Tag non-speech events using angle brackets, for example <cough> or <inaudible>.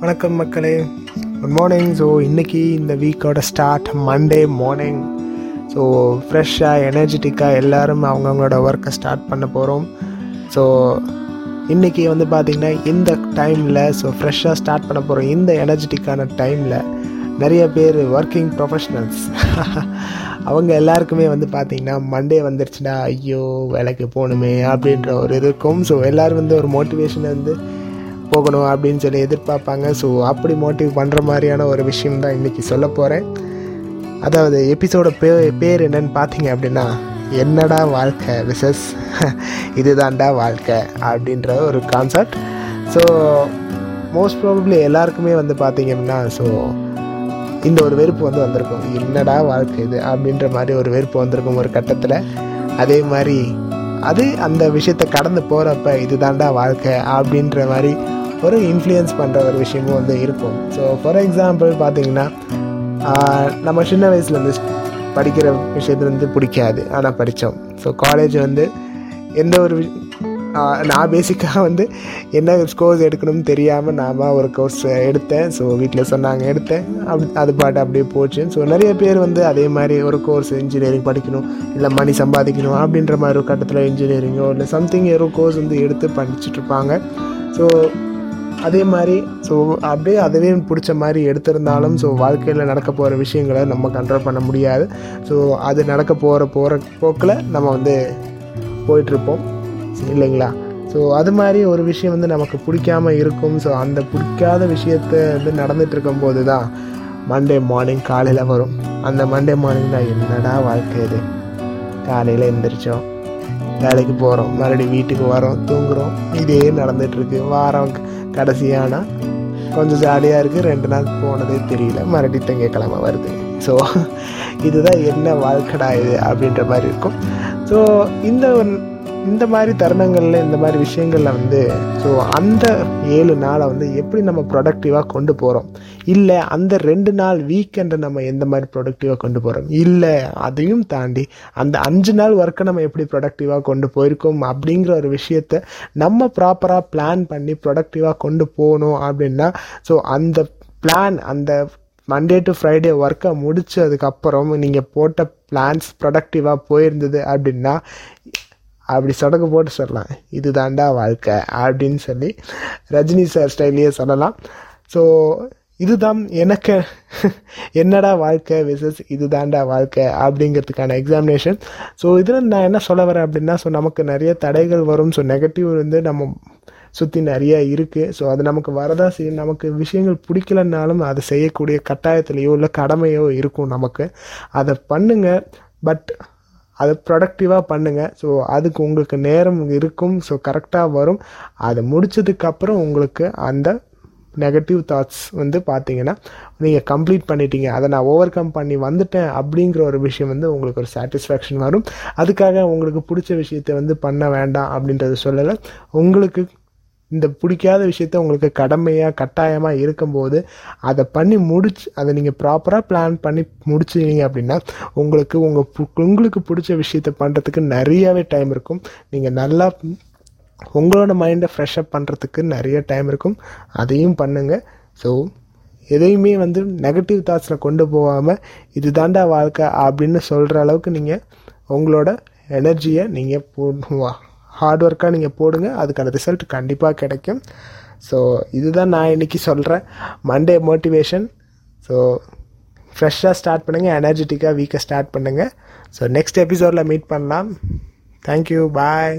வணக்கம் மக்களே. Good morning so இன்றைக்கி இந்த வீக்கோட ஸ்டார்ட் மண்டே மார்னிங் ஸோ ஃப்ரெஷ்ஷாக எனர்ஜெட்டிக்காக எல்லோரும் அவங்கவுங்களோட ஒர்க்கை ஸ்டார்ட் பண்ண போகிறோம் ஸோ இன்றைக்கி வந்து பார்த்திங்கன்னா இந்த டைமில் ஸோ ஃப்ரெஷ்ஷாக ஸ்டார்ட் பண்ண போகிறோம் இந்த எனர்ஜெட்டிக்கான டைமில் நிறைய பேர் ஒர்க்கிங் ப்ரொஃபஷ்னல்ஸ் அவங்க எல்லாருக்குமே வந்து பார்த்திங்கன்னா மண்டே வந்துருச்சுன்னா ஐயோ வேலைக்கு போகணுமே அப்படின்ற ஒரு இது இருக்கும். ஸோ எல்லோரும் வந்து ஒரு மோட்டிவேஷன் வந்து போகணும் அப்படின்னு சொல்லி எதிர்பார்ப்பாங்க. ஸோ அப்படி மோட்டிவ் பண்ணுற மாதிரியான ஒரு விஷயம் தான் இன்றைக்கி சொல்ல போகிறேன் அதாவது எபிசோட பே பேர் என்னன்னு பார்த்தீங்க அப்படின்னா என்னடா வாழ்க்கை விசஸ் <laughs> இதுதான்டா வாழ்க்கை அப்படின்ற ஒரு கான்செப்ட் ஸோ மோஸ்ட் ப்ராபப்ளி எல்லாருக்குமே வந்து பார்த்தீங்க அப்படின்னா ஸோ இந்த ஒரு வெறுப்பு வந்து வந்திருக்கும். என்னடா வாழ்க்கை இது அப்படின்ற மாதிரி ஒரு வெறுப்பு வந்திருக்கும் ஒரு கட்டத்தில். அதே மாதிரி அது அந்த விஷயத்தை கடந்து போகிறப்ப இதுதான்டா வாழ்க்கை அப்படின்ற மாதிரி ஒரு இன்ஃப்ளூயன்ஸ் பண்ணுற ஒரு விஷயமும் வந்து இருக்கும். ஸோ ஃபார் எக்ஸாம்பிள் பார்த்தீங்கன்னா நம்ம சின்ன வயசுலேருந்து படிக்கிற விஷயத்துலேருந்து பிடிக்காது. ஆனால் படித்தோம் ஸோ காலேஜ் வந்து எந்த ஒரு நான் பேசிக்காக வந்து என்ன கோர்ஸ் எடுக்கணும்னு தெரியாமல் நாம் ஒரு கோர்ஸ் எடுத்தேன். ஸோ வீட்டில் சொன்னாங்க எடுத்தேன். அப்படி அது பாட்டு அப்படியே போச்சு. ஸோ நிறைய பேர் வந்து அதே மாதிரி ஒரு கோர்ஸ் இன்ஜினியரிங் படிக்கணும் இல்லை மணி சம்பாதிக்கணும் அப்படின்ற மாதிரி ஒரு கட்டத்தில் இன்ஜினியரிங்கோ இல்லை சம்திங் ஏதோ கோர்ஸ் வந்து எடுத்து படிச்சுட்ருப்பாங்க ஸோ அதே மாதிரி ஸோ அப்படியே அதுவே பிடிச்ச மாதிரி எடுத்திருந்தாலும் ஸோ வாழ்க்கையில் நடக்க போகிற விஷயங்களை நம்ம கண்ட்ரோல் பண்ண முடியாது. ஸோ அது நடக்க போகிற போகிற போக்கில் நம்ம வந்து போயிட்டுருப்போம் இல்லைங்களா? ஸோ அது மாதிரி ஒரு விஷயம் வந்து நமக்கு பிடிக்காம இருக்கும். ஸோ அந்த பிடிக்காத விஷயத்த வந்து நடந்துகிட்ருக்கும் இருக்கும்போது தான் மண்டே மார்னிங் காலையில் வரும். அந்த மண்டே மார்னிங் தான் என்னடா வாழ்க்கை இது? காலையில் எந்திரிச்சோம். வேலைக்கு போகிறோம் மறுபடியும் வீட்டுக்கு வரோம். தூங்குறோம். இதே நடந்துகிட்ருக்கு வாரம் கடைசியானா கொஞ்சம் ஜாலியாக இருக்குது ரெண்டு நாள் போனதே தெரியல. மறுபடியும் திங்கக்கிழமை வருது. ஸோ இதுதான் என்ன வாழ்க்கடா இது அப்படின்ற மாதிரி இருக்கும். ஸோ இந்த இந்த மாதிரி தருணங்களில் இந்த மாதிரி விஷயங்களில் வந்து ஸோ அந்த ஏழு நாளை வந்து எப்படி நம்ம ப்ரொடக்டிவாக கொண்டு போகிறோம் இல்லை அந்த ரெண்டு நாள் வீக்கெண்டை நம்ம எந்த மாதிரி ப்ரொடக்டிவாக கொண்டு போகிறோம் இல்லை அதையும் தாண்டி அந்த அஞ்சு நாள் ஒர்க்கை நம்ம எப்படி ப்ரொடக்டிவாக கொண்டு போயிருக்கோம்? அப்படிங்கிற ஒரு விஷயத்த நம்ம ப்ராப்பராக பிளான் பண்ணி ப்ரொடக்டிவாக கொண்டு போகணும் அப்படின்னா ஸோ அந்த பிளான் அந்த மண்டே டு ஃப்ரைடே ஒர்க்கை முடிச்சதுக்கப்புறம் நீங்கள் போட்ட பிளான்ஸ் ப்ரொடக்டிவாக போயிருந்தது அப்படின்னா அப்படி சொடக்கு போட்டு சொல்லலாம். இது தாண்டா வாழ்க்கை அப்படின்னு சொல்லி ரஜினி சார் ஸ்டைல்லையே சொல்லலாம். ஸோ இதுதான் எனக்கு <laughs> என்னடா வாழ்க்கை விசஸ் இது தாண்டா வாழ்க்கை அப்படிங்கிறதுக்கான எக்ஸாமினேஷன் ஸோ இதில் நான் என்ன சொல்ல வரேன் அப்படின்னா ஸோ நமக்கு நிறைய தடைகள் வரும். ஸோ நெகட்டிவ் வந்து நம்ம சுற்றி நிறைய இருக்குது ஸோ அது நமக்கு வரதா செய்யும். நமக்கு விஷயங்கள் பிடிக்கலனாலும் அதை செய்யக்கூடிய கட்டாயத்துலேயோ இல்லை கடமையோ இருக்கும் நமக்கு. அதை பண்ணுங்கள் பட் அதை ப்ரொடக்டிவாக பண்ணுங்கள் ஸோ அதுக்கு உங்களுக்கு நேரம் இருக்கும். ஸோ கரெக்டாக வரும். அதை முடித்ததுக்கப்புறம் உங்களுக்கு அந்த நெகட்டிவ் தாட்ஸ் வந்து பார்த்தீங்கன்னா நீங்கள் கம்ப்ளீட் பண்ணிட்டீங்க. அதை நான் ஓவர் கம் பண்ணி வந்துட்டேன் அப்படிங்கிற ஒரு விஷயம் வந்து உங்களுக்கு ஒரு சாட்டிஸ்ஃபேக்ஷன் வரும். அதுக்காக உங்களுக்கு பிடிச்ச விஷயத்த வந்து பண்ண வேண்டாம் அப்படின்றத சொல்லலை. உங்களுக்கு இந்த பிடிக்காத விஷயத்த உங்களுக்கு கடமையாக கட்டாயமாக இருக்கும்போது அதை பண்ணி முடிச்சு அதை நீங்கள் ப்ராப்பராக பிளான் பண்ணி முடிச்சிங்க அப்படின்னா உங்களுக்கு உங்கள் உங்களுக்கு பிடிச்ச விஷயத்த பண்ணுறதுக்கு நிறையாவே டைம் இருக்கும். நீங்கள் நல்லா உங்களோட மைண்டை ஃப்ரெஷ்அப் பண்ணுறதுக்கு நிறைய டைம் இருக்கும். அதையும் பண்ணுங்கள் ஸோ எதையுமே வந்து நெகட்டிவ் தாட்ஸில் கொண்டு போகாமல் இது தாண்டா வாழ்க்கை அப்படின்னு சொல்கிற அளவுக்கு நீங்கள் உங்களோட எனர்ஜியை நீங்கள் போடுவா ஹார்ட் ஒர்க்காக நீங்கள் போடுங்க. அதுக்கான ரிசல்ட் கண்டிப்பாக கிடைக்கும். ஸோ இதுதான் நான் இன்றைக்கி சொல்கிறேன் மண்டே மோட்டிவேஷன் ஸோ ஃப்ரெஷ்ஷாக ஸ்டார்ட் பண்ணுங்கள் எனர்ஜெட்டிக்காக வீக்கை ஸ்டார்ட் பண்ணுங்கள் ஸோ நெக்ஸ்ட் எபிசோடில் மீட் பண்ணலாம். Thank you bye